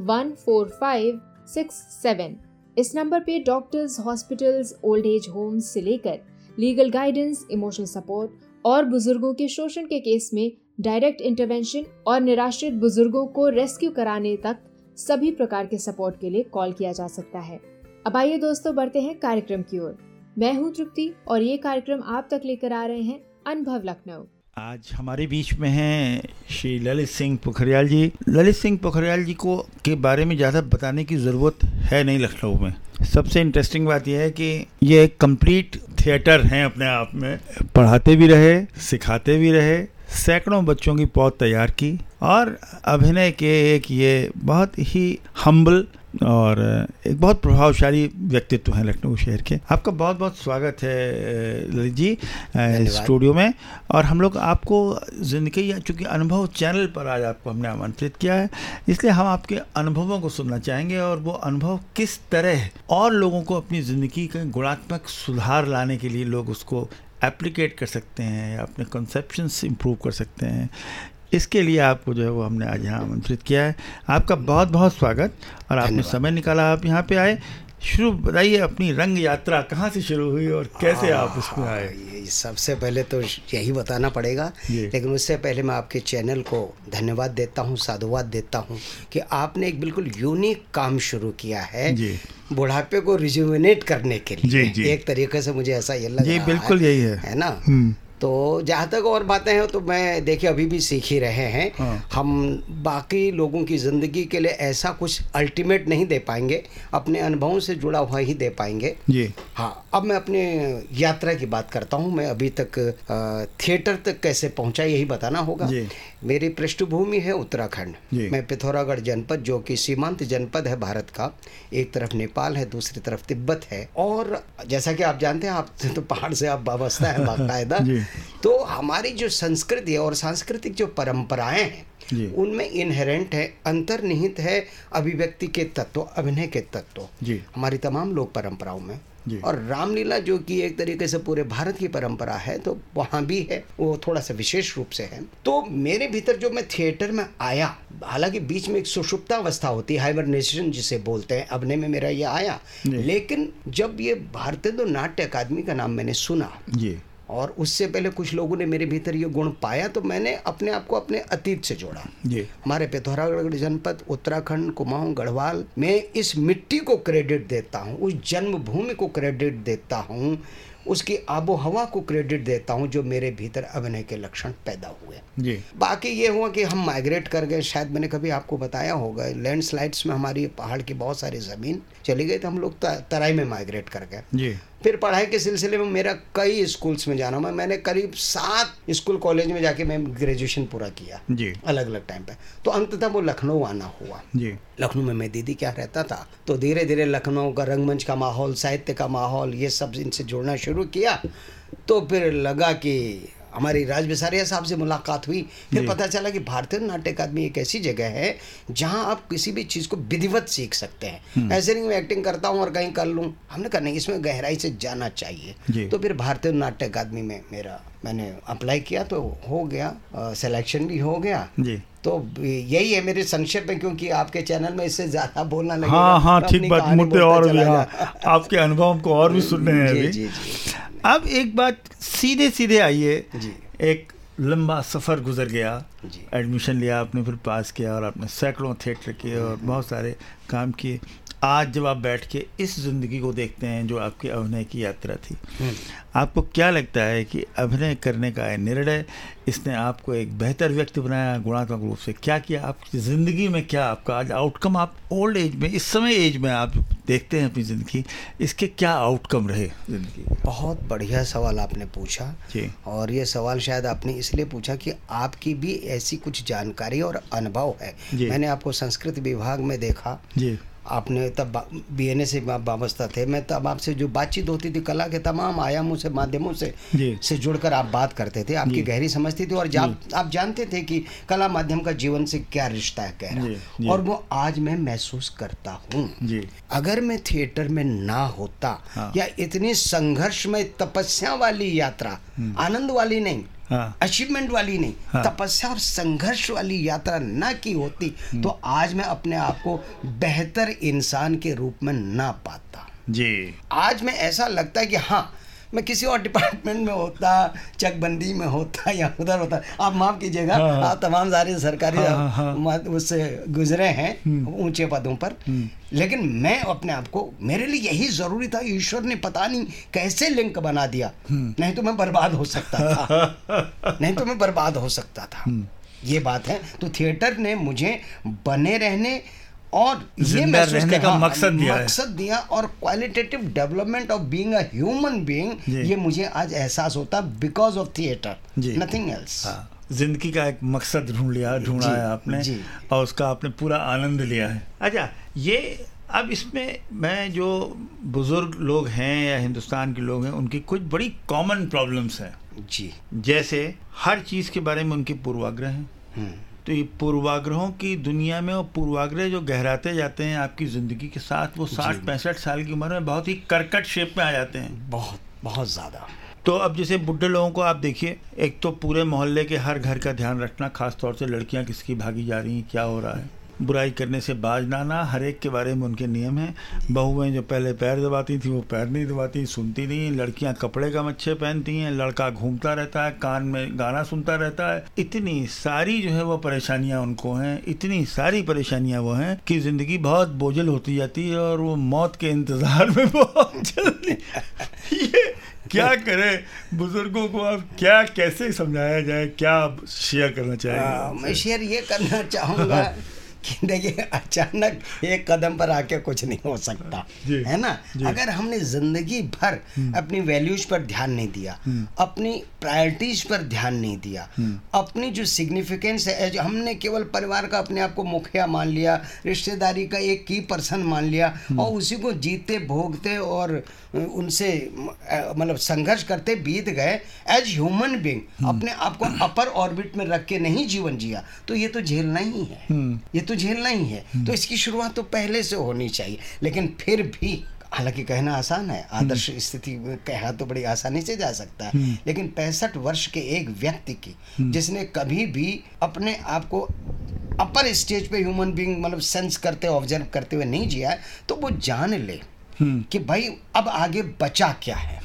One four five six seven इस number पे doctors hospitals old age homes से लेकर लीगल गाइडेंस इमोशनल सपोर्ट और बुज़ुर्गों के शोषण के केस में डायरेक्ट इंटरवेंशन और निराश्रित बुज़ुर्गों को रेस्क्यू कराने तक सभी प्रकार के सपोर्ट के लिए कॉल किया जा सकता है। अब आइए दोस्तों बढ़ते हैं कार्यक्रम की ओर। मैं हूँ तृप्ति और ये कार्यक्रम आप तक लेकर आ रहे हैं अनुभव लखनऊ। आज हमारे बीच में हैं श्री ललित सिंह पोखरियाल जी। ललित सिंह पोखरियाल जी को, के बारे में ज़्यादा बताने की ज़रूरत है नहीं लखनऊ में। सबसे इंटरेस्टिंग बात यह है कि ये एक कंप्लीट थिएटर हैं अपने आप में। पढ़ाते भी रहे, सिखाते भी रहे, सैकड़ों बच्चों की पौध तैयार की, और अभिनय के एक ये बहुत ही हम्बल और एक बहुत प्रभावशाली व्यक्तित्व हैं लखनऊ शहर के। आपका बहुत बहुत स्वागत है ललित जी स्टूडियो में। और हम लोग आपको ज़िंदगी या चूँकि अनुभव चैनल पर आज आपको हमने आमंत्रित किया है इसलिए हम आपके अनुभवों को सुनना चाहेंगे और वो अनुभव किस तरह और लोगों को अपनी ज़िंदगी का गुणात्मक सुधार लाने के लिए लोग उसको एप्लीकेट कर सकते हैं या अपने कंसेप्शंस इम्प्रूव कर सकते हैं। इसके लिए आपको जो है वो हमने आज यहाँ आमंत्रित किया है। आपका बहुत बहुत स्वागत और आपने समय निकाला आप यहाँ पे आए। शुरू बताइए अपनी रंग यात्रा कहाँ से शुरू हुई और कैसे आ, आप इसमें आए? ये सबसे पहले तो यही बताना पड़ेगा लेकिन उससे पहले मैं आपके चैनल को धन्यवाद देता हूँ साधुवाद देता हूँ कि आपने एक बिल्कुल यूनिक काम शुरू किया है बुढ़ापे को रिज्यूमिनेट करने के लिए। जी, जी. एक तरीके से मुझे ऐसा ये लग रहा है बिल्कुल यही है। है ना? हम्म। तो जहाँ तक और बातें हैं तो मैं देखिए अभी भी सीख ही रहे हैं। हाँ। हम बाकी लोगों की ज़िंदगी के लिए ऐसा कुछ अल्टीमेट नहीं दे पाएँगे। अपने अनुभवों से जुड़ा हुआ ही दे पाएँगे। जी। हाँ अब मैं अपने यात्रा की बात करता हूँ। मैं अभी तक थिएटर तक कैसे पहुँचा यही बताना होगा। मेरी पृष्ठभूमि है उत्तराखंड। मैं पिथौरागढ़ जनपद जो कि सीमांत जनपद है भारत का एक तरफ़ नेपाल है दूसरी तरफ़ तिब्बत है। और जैसा कि आप जानते हैं आप तो पहाड़ से आप वाबस्ता है बाकायदा तो हमारी जो संस्कृति है और सांस्कृतिक जो परंपराएँ हैं उनमें इनहेरेंट है अंतर्निहित है अभिव्यक्ति के तत्व अभिनय के तत्व। हमारी तमाम लोक परंपराओं में। और रामलीला जो कि एक तरीके से पूरे भारत की परंपरा है तो वहाँ भी है वो थोड़ा सा विशेष रूप से है। तो मेरे भीतर जो मैं थिएटर में आया हालाँकि बीच में एक सुषुप्ता अवस्था होती है हाइबरनेशन जिसे बोलते हैं अभिनय में मेरा ये आया। लेकिन जब ये भारतीय तो नाट्य अकादमी का नाम मैंने सुना और उससे पहले कुछ लोगों ने मेरे भीतर ये गुण पाया तो मैंने अपने आप को अपने अतीत से जोड़ा। जी। हमारे पिथौरागढ़ जनपद उत्तराखंड कुमाऊं गढ़वाल मैं इस मिट्टी को क्रेडिट देता हूँ उस जन्मभूमि को क्रेडिट देता हूँ उसकी आबो हवा को क्रेडिट देता हूँ जो मेरे भीतर अभिनय के लक्षण पैदा हुए। जी। बाकी ये हुआ कि हम माइग्रेट कर गए शायद मैंने कभी आपको बताया होगा लैंडस्लाइड्स में हमारी पहाड़ की बहुत सारी ज़मीन चली गई तो हम लोग तराई में माइग्रेट कर गए। जी। फिर पढ़ाई के सिलसिले में मेरा कई स्कूल्स में जाना मैं मैंने करीब सात स्कूल कॉलेज में जाके मैं ग्रेजुएशन पूरा किया। जी। अलग अलग टाइम पे। तो अंततः वो लखनऊ आना हुआ। जी। लखनऊ में मैं दीदी क्या रहता था। तो धीरे धीरे लखनऊ का रंगमंच का माहौल साहित्य का माहौल ये सब इनसे जुड़ना शुरू किया। तो फिर लगा कि हमारी राज बिसारिया साहब से मुलाकात हुई। फिर पता चला कि भारतीय नाट्य अकादमी एक ऐसी जगह है जहाँ आप किसी भी चीज़ को विधिवत सीख सकते हैं। हम्म। ऐसे नहीं मैं एक्टिंग करता हूँ और कहीं कर लूँ। हमने कहा नहीं इसमें गहराई से जाना चाहिए। तो फिर भारतीय नाट्य अकादमी में मेरा मैंने अप्लाई किया तो हो गया सिलेक्शन भी हो गया। तो यही है मेरे संक्षेप में क्योंकि आपके चैनल में इससे ज़्यादा बोलना लगे हाँ हाँ ठीक बात मुद्दे और भी हाँ। आपके अनुभव को और भी सुनने हैं अभी। जी, जी, अब एक बात सीधे सीधे आइए। एक लंबा सफ़र गुजर गया एडमिशन लिया आपने फिर पास किया और आपने सैकड़ों थिएटर किए और बहुत सारे काम किए। आज जब आप बैठ के इस ज़िंदगी को देखते हैं जो आपकी अभिनय की यात्रा थी हम्म। आपको क्या लगता है कि अभिनय करने का निर्णय इसने आपको एक बेहतर व्यक्ति बनाया गुणात्मक रूप से? क्या किया आपकी ज़िंदगी में क्या आपका आज आउटकम आप ओल्ड एज में इस समय एज में आप देखते हैं अपनी ज़िंदगी इसके क्या आउटकम रहे ज़िंदगी बहुत बढ़िया सवाल आपने पूछा। जी। और ये सवाल शायद आपने इसलिए पूछा कि आपकी भी ऐसी कुछ जानकारी और अनुभव है। मैंने आपको संस्कृत विभाग में देखा। जी। आपने तब बी एन ए से वाबस्ता थे। मैं तब आपसे जो बातचीत होती थी कला के तमाम आयामों से माध्यमों से से जुड़कर आप बात करते थे आपकी गहरी समझती थी और जब आप जानते थे कि कला माध्यम का जीवन से क्या रिश्ता है। गहरा और वो आज मैं महसूस करता हूँ। अगर मैं थिएटर में ना होता हाँ। या इतनी संघर्ष में तपस्या वाली यात्रा हम्म। आनंद वाली नहीं अचीवमेंट हाँ। वाली नहीं हाँ। तपस्या और संघर्ष वाली यात्रा न की होती हम्म। तो आज मैं अपने आप को बेहतर इंसान के रूप में ना पाता जी आज मैं ऐसा लगता है कि हाँ मैं किसी और डिपार्टमेंट में होता चकबंदी में होता या उधर होता। आप माफ़ कीजिएगा हाँ, आप तमाम सारे सरकारी हाँ, हाँ, हाँ, उससे गुजरे हैं हम्म। ऊँचे पदों पर। हम्म। लेकिन मैं अपने आप को मेरे लिए यही ज़रूरी था ईश्वर ने पता नहीं कैसे लिंक बना दिया। हम्म। नहीं तो मैं बर्बाद हो सकता था। नहीं तो मैं बर्बाद हो सकता था। ये बात है। तो थिएटर ने मुझे बने रहने और ये रहने का मकसद दिया मकसद दिया और qualitative development of being a human being ये मुझे आज एहसास होता because of theatre nothing else ज़िंदगी का एक मकसद ढूंढ लिया ढूंढा है आपने और उसका आपने पूरा आनंद लिया है। अच्छा ये अब इसमें मैं जो बुज़ुर्ग लोग हैं या हिंदुस्तान के लोग हैं उनकी कुछ बड़ी कॉमन प्रॉब्लम्स हैं। जी। जैसे हर चीज़ के बारे में उनके पूर्वाग्रह हैं। हम्म। तो ये पूर्वाग्रहों की दुनिया में और पूर्वाग्रह जो गहराते जाते हैं आपकी ज़िंदगी के साथ वो साठ पैंसठ साल की उम्र में बहुत ही करकट शेप में आ जाते हैं। बहुत बहुत ज़्यादा। तो अब जैसे बुढ़े लोगों को आप देखिए एक तो पूरे मोहल्ले के हर घर का ध्यान रखना खासतौर से लड़कियाँ किसकी भागी जा रही हैं क्या हो रहा है। बुराई करने से बाज ना आना हर एक के बारे में उनके नियम हैं। बहुएँ जो पहले पैर दबाती थी वो पैर नहीं दबाती सुनती नहीं। लड़कियाँ कपड़े का मच्छे पहनती हैं लड़का घूमता रहता है कान में गाना सुनता रहता है। इतनी सारी जो है वो परेशानियाँ उनको हैं इतनी सारी परेशानियाँ वो हैं कि ज़िंदगी बहुत बोझल होती जाती है और वो मौत के इंतज़ार में बहुत जल्दी। ये क्या करें? बुज़ुर्गों को अब क्या कैसे समझाया जाए? क्या शेयर करना चाहिए मैं शेयर ये करना चाहूँगा कि देखिए अचानक एक कदम पर आके कुछ नहीं हो सकता। है ना? अगर हमने ज़िंदगी भर हम्म। अपनी वैल्यूज़ पर ध्यान नहीं दिया हम्म। अपनी प्रायोरिटीज पर ध्यान नहीं दिया हम्म। अपनी जो सिग्निफिकेंस है जो हमने केवल परिवार का अपने आप को मुखिया मान लिया रिश्तेदारी का एक की पर्सन मान लिया और उसी को जीते भोगते और उनसे मतलब संघर्ष करते बीत गए एज ह्यूमन बींग अपने आप को अपर ऑर्बिट में रख के नहीं जीवन जिया तो ये तो झेलना ही है। ये तो झेलना ही है। हम्म। तो इसकी शुरुआत तो पहले से होनी चाहिए लेकिन फिर भी हालाँकि कहना आसान है आदर्श हम्म। स्थिति में कहा तो बड़ी आसानी से जा सकता है हम्म। लेकिन पैंसठ वर्ष के एक व्यक्ति की जिसने कभी भी अपने आप को अपर स्टेज पे ह्यूमन बींग मतलब सेंस करते ऑब्ज़र्व करते हुए नहीं जिया है तो वो जान ले कि भाई अब आगे बचा क्या है।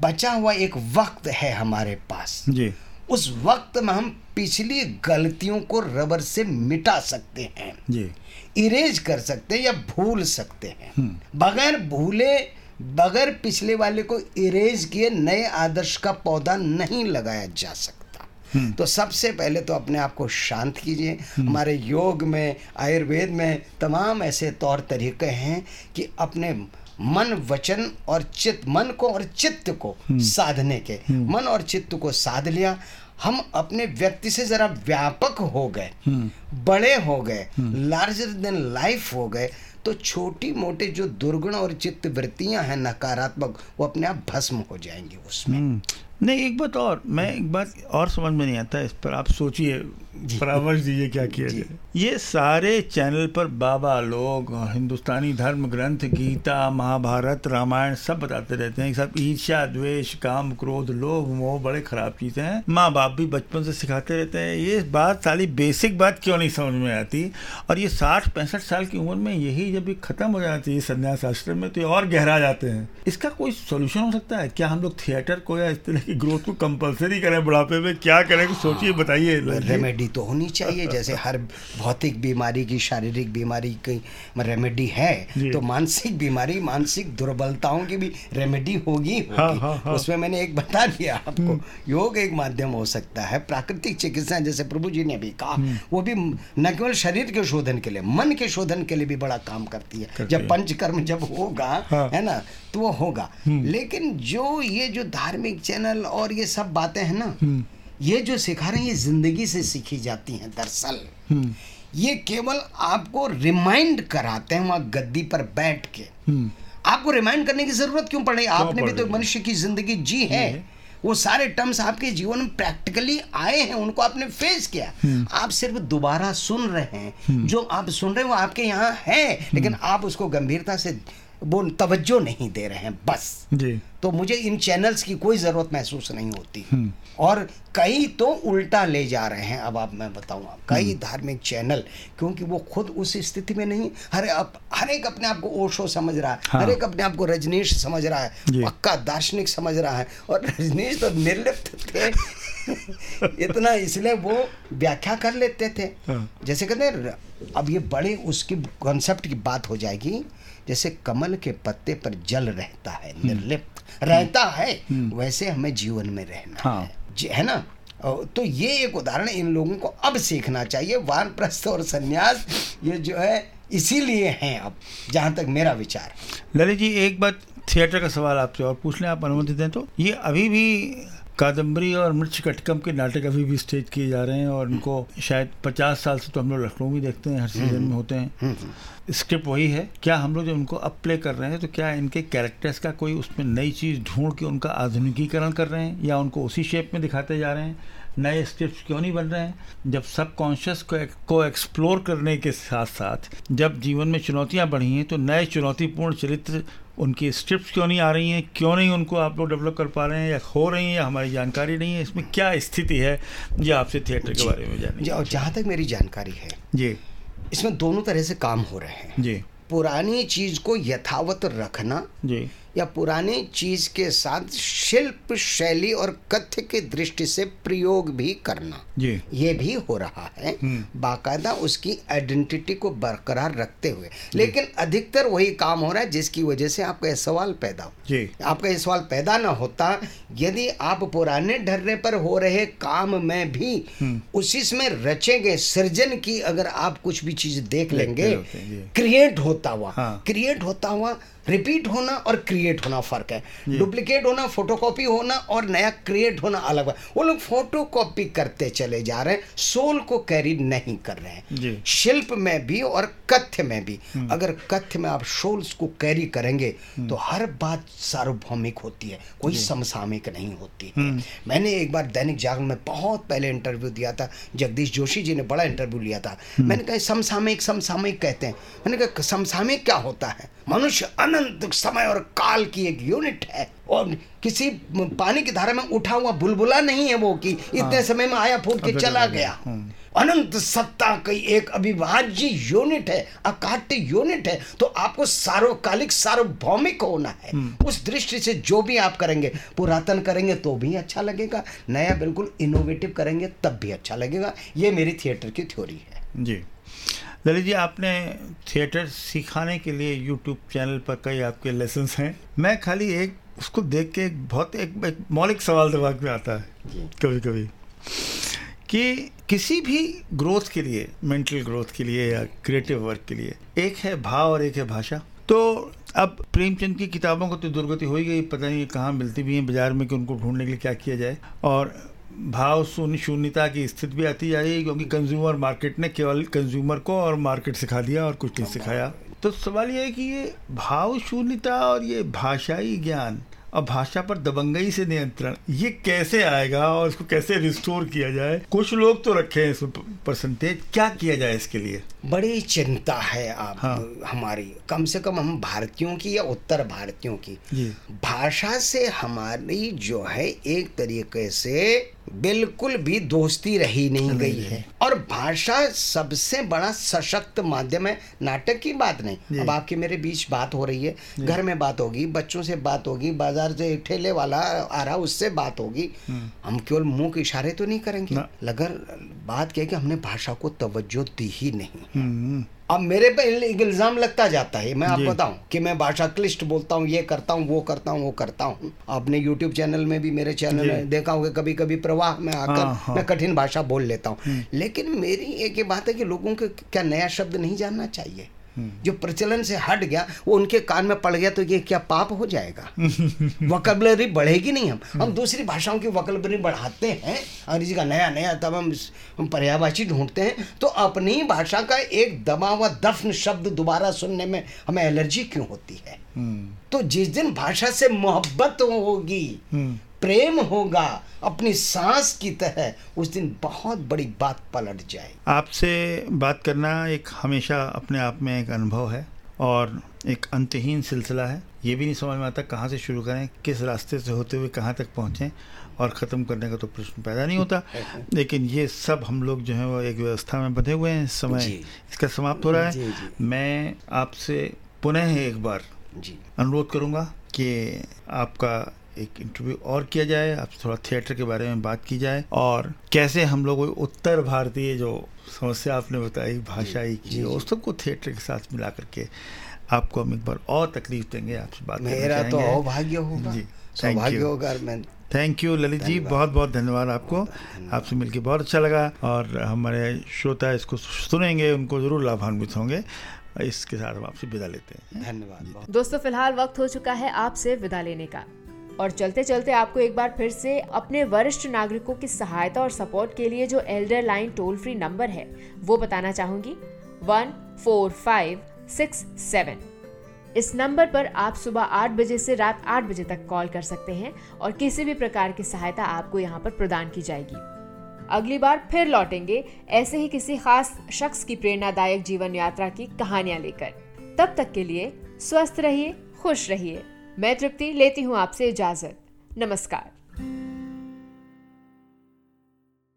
बचा हुआ एक वक्त है हमारे पास। जी। उस वक्त में हम पिछली गलतियों को रबर से मिटा सकते हैं जी इरेज कर सकते हैं या भूल सकते हैं हम्म। बगैर भूले बगैर पिछले वाले को इरेज किए नए आदर्श का पौधा नहीं लगाया जा सकता हम्म। तो सबसे पहले तो अपने आप को शांत कीजिए हम्म। हमारे योग में आयुर्वेद में तमाम ऐसे तौर तरीके हैं कि अपने मन वचन और चित्त मन को और चित्त को साधने के। मन और चित्त को साध लिया हम अपने व्यक्ति से जरा व्यापक हो गए बड़े हो गए लार्जर देन लाइफ हो गए तो छोटी मोटे जो दुर्गुण और चित्त वृत्तियाँ हैं नकारात्मक वो अपने आप भस्म हो जाएँगे उसमें। हम्म। नहीं एक बात और मैं एक बात और समझ में नहीं आता इस पर आप सोचिए परामर्श दीजिए क्या किया जाए। ये सारे चैनल पर बाबा लोग हिंदुस्तानी धर्म ग्रंथ गीता महाभारत रामायण सब बताते रहते हैं सब ईर्ष्या द्वेष काम क्रोध लोभ मोह बड़े खराब चीज़ें हैं माँ बाप भी बचपन से सिखाते रहते हैं। ये बात सारी बेसिक बात क्यों नहीं समझ में आती? और ये साठ पैंसठ साल की उम्र में यही जब खत्म हो जाना चाहिए संन्यास आश्रम में तो ये और गहरा जाते हैं। इसका कोई सोल्यूशन हो सकता है? क्या हम लोग थिएटर को या इस तरह की ग्रोथ को कंपलसरी करें बुढ़ापे में क्या करें हाँ, सोचिए बताइए रेमेडी तो होनी चाहिए जैसे हर भौतिक बीमारी की शारीरिक बीमारी की रेमेडी है तो मानसिक बीमारी मानसिक दुर्बलताओं की भी रेमेडी होगी, हाँ, हाँ, हाँ. उसमें मैंने एक बता दिया आपको हम्म। योग एक माध्यम हो सकता है प्राकृतिक चिकित्सा जैसे प्रभु जी ने भी कहा हम्म। वो भी न केवल शरीर के शोधन के लिए मन के शोधन के लिए भी बड़ा काम करती है जब पंचकर्म जब होगा हाँ। है ना तो वो होगा हम्म। लेकिन जो ये जो धार्मिक चैनल और ये सब बातें हैं ना ये जो सिखा रहे हैं ये ज़िंदगी से सीखी जाती हैं दरअसल। हम्म। ये केवल आपको रिमाइंड कराते हैं वहाँ गद्दी पर बैठ के। हम्म। आपको रिमाइंड करने की ज़रूरत क्यों पड़ रही आपने भी तो मनुष्य की ज़िंदगी जी है। वो सारे टर्म्स आपके जीवन में प्रैक्टिकली आए हैं उनको आपने फेस किया। हम्म। आप सिर्फ़ दोबारा सुन रहे हैं। जो आप सुन रहे हैं आपके यहाँ है लेकिन आप उसको गंभीरता से वो तवज्जो नहीं दे रहे हैं बस जी तो मुझे इन चैनल्स की कोई ज़रूरत महसूस नहीं होती हम्म। और कई तो उल्टा ले जा रहे हैं अब आप मैं बताऊँगा कई हम्म। धार्मिक चैनल क्योंकि वो खुद उस स्थिति में नहीं हर अब हर एक अपने आप को ओशो समझ रहा है हाँ। हर एक अपने आप को रजनीश समझ रहा है पक्का दार्शनिक समझ रहा है और रजनीश तो निर्लिप्त थे इतना इसलिए वो व्याख्या कर लेते थे हाँ। जैसे कहते अब ये बड़े उसकी कॉन्सेप्ट की बात हो जाएगी जैसे कमल के पत्ते पर जल रहता है हम्म। निर्लिप्त रहता है हम्म। वैसे हमें जीवन में रहना हाँ। है है ना तो ये एक उदाहरण इन लोगों को अब सीखना चाहिए वानप्रस्थ और संन्यास ये जो है इसीलिए हैं अब जहाँ तक मेरा विचार ललित जी एक बात थिएटर का सवाल आपसे और पूछ लें आप अनुमति दें तो ये अभी भी कादम्बरी और मृच कटकम के नाटक अभी भी स्टेज किए जा रहे हैं और उनको शायद पचास साल से तो हम लोग लखनऊ में देखते हैं हर सीज़न में होते हैं। स्क्रिप्ट वही है। क्या हम लोग जब उनको अब प्ले कर रहे हैं तो क्या इनके कैरेक्टर्स का कोई उसमें नई चीज़ ढूंढ के उनका आधुनिकीकरण कर रहे हैं या उनको उसी शेप में दिखाते जा रहे हैं? नए स्क्रिप्ट क्यों नहीं बन रहे हैं? जब सब कॉन्शियस को को एक्सप्लोर करने के साथ साथ जब जीवन में चुनौतियाँ बढ़ी हैं तो नए चुनौतीपूर्ण चरित्र उनकी स्क्रिप्ट क्यों नहीं आ रही हैं? क्यों नहीं उनको आप लोग डेवलप कर पा रहे हैं या हो रही हैं या हमारी जानकारी नहीं है? इसमें क्या स्थिति है? ये आपसे थिएटर के बारे में जाने और जहाँ तक मेरी जानकारी है जी। इसमें दोनों तरह से काम हो रहे हैं। जी। पुरानी चीज़ को यथावत रखना जी। या पुराने चीज़ के साथ शिल्प शैली और कथ्य की दृष्टि से प्रयोग भी करना। जी। ये भी हो रहा है। हम्म। बाकायदा उसकी आइडेंटिटी को बरकरार रखते हुए। लेकिन अधिकतर वही काम हो रहा है जिसकी वजह से आपका यह सवाल पैदा हो। जी। आपका ये सवाल पैदा ना होता यदि आप पुराने ढर्रे पर हो रहे काम में भी हम्म। उसी में रचेंगे सृजन की अगर आप कुछ भी चीज़ देख लेंगे क्रिएट होता हुआ। हाँ। क्रिएट होता हुआ रिपीट होना और क्रिएट होना फ़र्क है। डुप्लीकेट होना फोटोकॉपी होना और नया क्रिएट होना अलग है वो लोग फोटोकॉपी करते चले जा रहे हैं सोल को कैरी नहीं कर रहे हैं। शिल्प में भी और कथ्य में भी। हम्म। अगर कथ्य में आप सोल्स को कैरी करेंगे हम्म। तो हर बात सार्वभौमिक होती है कोई समसामयिक नहीं होती हम्म। मैंने एक बार दैनिक जागरण में बहुत पहले इंटरव्यू दिया था जगदीश जोशी जी ने बड़ा इंटरव्यू लिया था। मैंने कहा समसामयिक समसामयिक कहते हैं। मैंने कहा समसामयिक क्या होता है? मनुष्य अनंत समय और काल की एक यूनिट है। और किसी पानी की धारा में उठा हुआ बुलबुला नहीं है वो कि इतने हाँ। समय में आया फूट के चला गया। हम्म। अनंत सत्ता की एक अविभाज्य यूनिट है अकाट्य यूनिट है। तो आपको सार्वकालिक सार्वभौमिक होना है। हम्म। उस दृष्टि से जो भी आप करेंगे पुरातन करेंगे तो भी अच्छा लगेगा नया बिल्कुल इनोवेटिव करेंगे तब भी अच्छा लगेगा। ये मेरी थिएटर की थ्योरी है। जी। ललित जी आपने थिएटर सिखाने के लिए यूट्यूब चैनल पर कई आपके लेसन्स हैं। मैं खाली एक उसको देख के एक बहुत एक, एक मौलिक सवाल दिमाग में आता है। कभी कभी कि किसी भी ग्रोथ के लिए मेंटल ग्रोथ के लिए या क्रिएटिव वर्क के लिए एक है भाव और एक है भाषा। तो अब प्रेमचंद की किताबों को तो दुर्गति हो ही गई पता नहीं कहाँ मिलती भी हैं बाज़ार में कि उनको ढूँढने के लिए क्या किया जाए। और भाव शून्य शून्यता की स्थिति भी आती जा रही है क्योंकि कंज्यूमर मार्केट ने केवल कंज्यूमर को और मार्केट सिखा दिया और कुछ नहीं सिखाया। तो सवाल ये है कि ये भाव शून्यता और ये भाषाई ज्ञान और भाषा पर दबंगई से नियंत्रण ये कैसे आएगा और इसको कैसे रिस्टोर किया जाए? कुछ लोग तो रखे हैं इसमें परसेंटेज क्या किया जाए इसके लिए? बड़ी चिंता है आप हाँ। हमारी। कम से कम हम भारतीयों की या उत्तर भारतीयों की। भाषा से हमारी जो है एक तरीके से बिल्कुल भी दोस्ती रही नहीं गई है। और भाषा सबसे बड़ा सशक्त माध्यम है। नाटक की बात नहीं। अब आपके मेरे बीच बात हो रही है। घर में बात होगी बच्चों से बात होगी बाज़ार से ठेले वाला आ रहा उससे बात होगी। हम्म। हम केवल मुँह के इशारे तो नहीं करेंगे। मगर बात क्या है कि हमने भाषा को तवज्जो दी ही नहीं। हम्म। अब मेरे पे इल्ज़ाम लगता जाता है मैं आप बताऊँ कि मैं भाषा क्लिष्ट बोलता हूँ ये करता हूँ वो करता हूँ वो करता हूँ। आपने यूट्यूब चैनल में भी मेरे चैनल में देखा होगा कभी कभी प्रवाह में आकर हाँ, हाँ। मैं कठिन भाषा बोल लेता हूँ। हम्म। लेकिन मेरी एक ये बात है कि लोगों को क्या नया शब्द नहीं जानना चाहिए? जो प्रचलन से हट गया वो उनके कान में पड़ गया तो ये क्या पाप हो जाएगा? वकबलरी बढ़ेगी नहीं हम। हम दूसरी भाषाओं की वकबलरी बढ़ाते हैं। अंग्रेज़ी का नया नया तब हम पर्यावाची ढूंढते हैं। तो अपनी भाषा का एक दबा हुआ दफन शब्द दोबारा सुनने में हमें एलर्जी क्यों होती है? हम्म। तो जिस दिन भाषा से मोहब्बत होगी हम्म। प्रेम होगा अपनी सांस की तरह उस दिन बहुत बड़ी बात पलट जाए आपसे बात करना एक हमेशा अपने आप में एक अनुभव है और एक अंतहीन सिलसिला है। ये भी नहीं समझ में आता कहाँ से शुरू करें किस रास्ते से होते हुए कहाँ तक पहुँचें और ख़त्म करने का तो प्रश्न पैदा नहीं होता। लेकिन ये सब हम लोग जो है वो एक व्यवस्था में बंधे हुए हैं। समय इसका समाप्त हो रहा है। मैं आपसे पुनः एक बार अनुरोध करूँगा कि आपका एक इंटरव्यू और किया जाए आप थोड़ा थिएटर के बारे में बात की जाए और कैसे हम लोग उत्तर भारतीय जो समस्या आपने बताई भाषाई की उस सबको थिएटर के साथ मिला करके आपको हम एक बार और तकलीफ़ देंगे आपसे बात मेरा तो अभाग्य होगा जी सौभाग्य होगा मैं थैंक यू ललित जी बहुत बहुत धन्यवाद आपको। आपसे मिलकर बहुत अच्छा लगा और हमारे श्रोता इसको सुनेंगे उनको ज़रूर लाभान्वित होंगे। इसके साथ हम आपसे विदा लेते हैं। धन्यवाद। दोस्तों फ़िलहाल वक्त हो चुका है आपसे विदा लेने का। और चलते चलते आपको एक बार फिर से अपने वरिष्ठ नागरिकों की सहायता और सपोर्ट के लिए जो elder line toll free number है, वो बताना चाहूँगी। One four five six seven इस नंबर पर आप सुबह आठ बजे से रात आठ बजे तक कॉल कर सकते हैं और किसी भी प्रकार की सहायता आपको यहाँ पर प्रदान की जाएगी। अगली बार फिर लौटेंगे ऐसे ही किसी खास शख्स की प्रेरणादायक जीवन यात्रा की कहानियाँ लेकर। तब तक के लिए स्वस्थ रहिए, खुश रहिए। मैं तृप्ति लेती हूँ आपसे इजाज़त। नमस्कार।